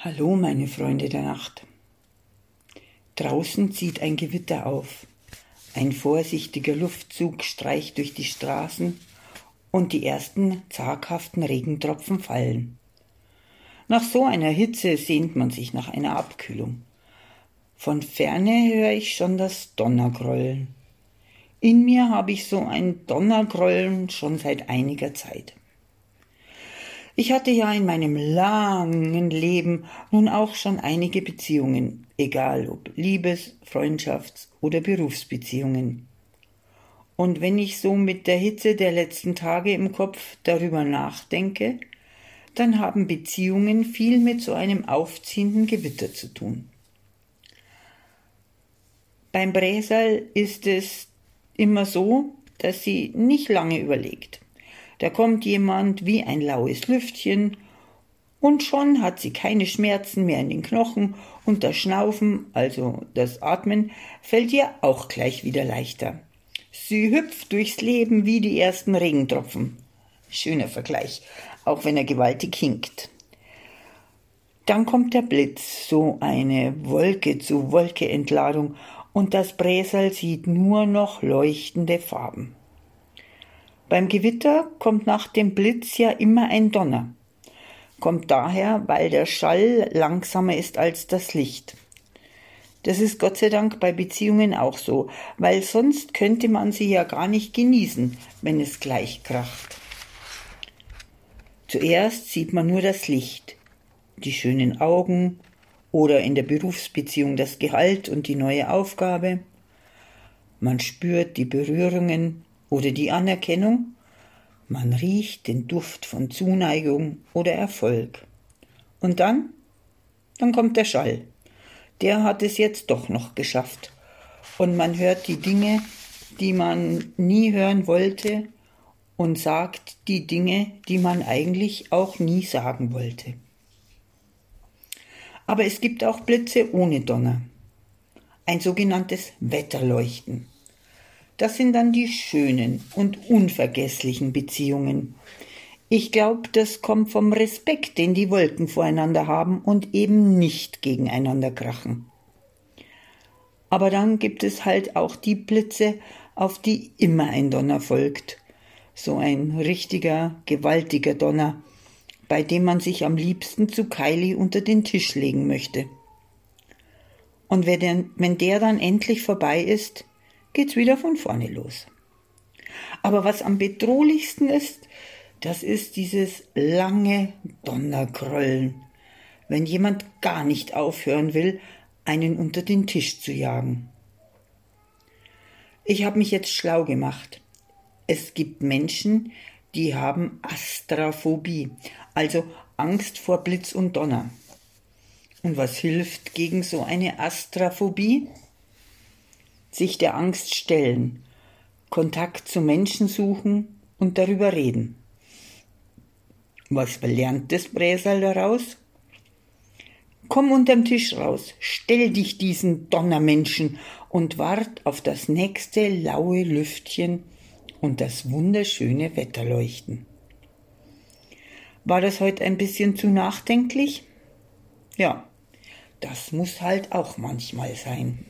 Hallo, meine Freunde der Nacht. Draußen zieht ein Gewitter auf. Ein vorsichtiger Luftzug streicht durch die Straßen und die ersten zaghaften Regentropfen fallen. Nach so einer Hitze sehnt man sich nach einer Abkühlung. Von ferne höre ich schon das Donnergrollen. In mir habe ich so ein Donnergrollen schon seit einiger Zeit. Ich hatte ja in meinem langen Leben nun auch schon einige Beziehungen, egal ob Liebes-, Freundschafts- oder Berufsbeziehungen. Und wenn ich so mit der Hitze der letzten Tage im Kopf darüber nachdenke, dann haben Beziehungen viel mit so einem aufziehenden Gewitter zu tun. Beim Bräsal ist es immer so, dass sie nicht lange überlegt. Da kommt jemand wie ein laues Lüftchen, und schon hat sie keine Schmerzen mehr in den Knochen und das Schnaufen, also das Atmen, fällt ihr auch gleich wieder leichter. Sie hüpft durchs Leben wie die ersten Regentropfen. Schöner Vergleich, auch wenn er gewaltig hinkt. Dann kommt der Blitz, so eine Wolke zu Wolke Entladung, und das Bräsal sieht nur noch leuchtende Farben. Beim Gewitter kommt nach dem Blitz ja immer ein Donner. Kommt daher, weil der Schall langsamer ist als das Licht. Das ist Gott sei Dank bei Beziehungen auch so, weil sonst könnte man sie ja gar nicht genießen, wenn es gleich kracht. Zuerst sieht man nur das Licht, die schönen Augen oder in der Berufsbeziehung das Gehalt und die neue Aufgabe. Man spürt die Berührungen, oder die Anerkennung, man riecht den Duft von Zuneigung oder Erfolg. Und dann? Dann kommt der Schall. Der hat es jetzt doch noch geschafft. Und man hört die Dinge, die man nie hören wollte und sagt die Dinge, die man eigentlich auch nie sagen wollte. Aber es gibt auch Blitze ohne Donner. Ein sogenanntes Wetterleuchten. Das sind dann die schönen und unvergesslichen Beziehungen. Ich glaube, das kommt vom Respekt, den die Wolken voreinander haben und eben nicht gegeneinander krachen. Aber dann gibt es halt auch die Blitze, auf die immer ein Donner folgt. So ein richtiger, gewaltiger Donner, bei dem man sich am liebsten zu Kylie unter den Tisch legen möchte. Und wenn der dann endlich vorbei ist, geht's wieder von vorne los. Aber was am bedrohlichsten ist, das ist dieses lange Donnergrollen, wenn jemand gar nicht aufhören will, einen unter den Tisch zu jagen. Ich habe mich jetzt schlau gemacht. Es gibt Menschen, die haben Astraphobie, also Angst vor Blitz und Donner. Und was hilft gegen so eine Astraphobie? Sich der Angst stellen, Kontakt zu Menschen suchen und darüber reden. Was lernt das Bräsal daraus? Komm unterm Tisch raus, stell dich diesen Donnermenschen und wart auf das nächste laue Lüftchen und das wunderschöne Wetterleuchten. War das heute ein bisschen zu nachdenklich? Ja, das muss halt auch manchmal sein.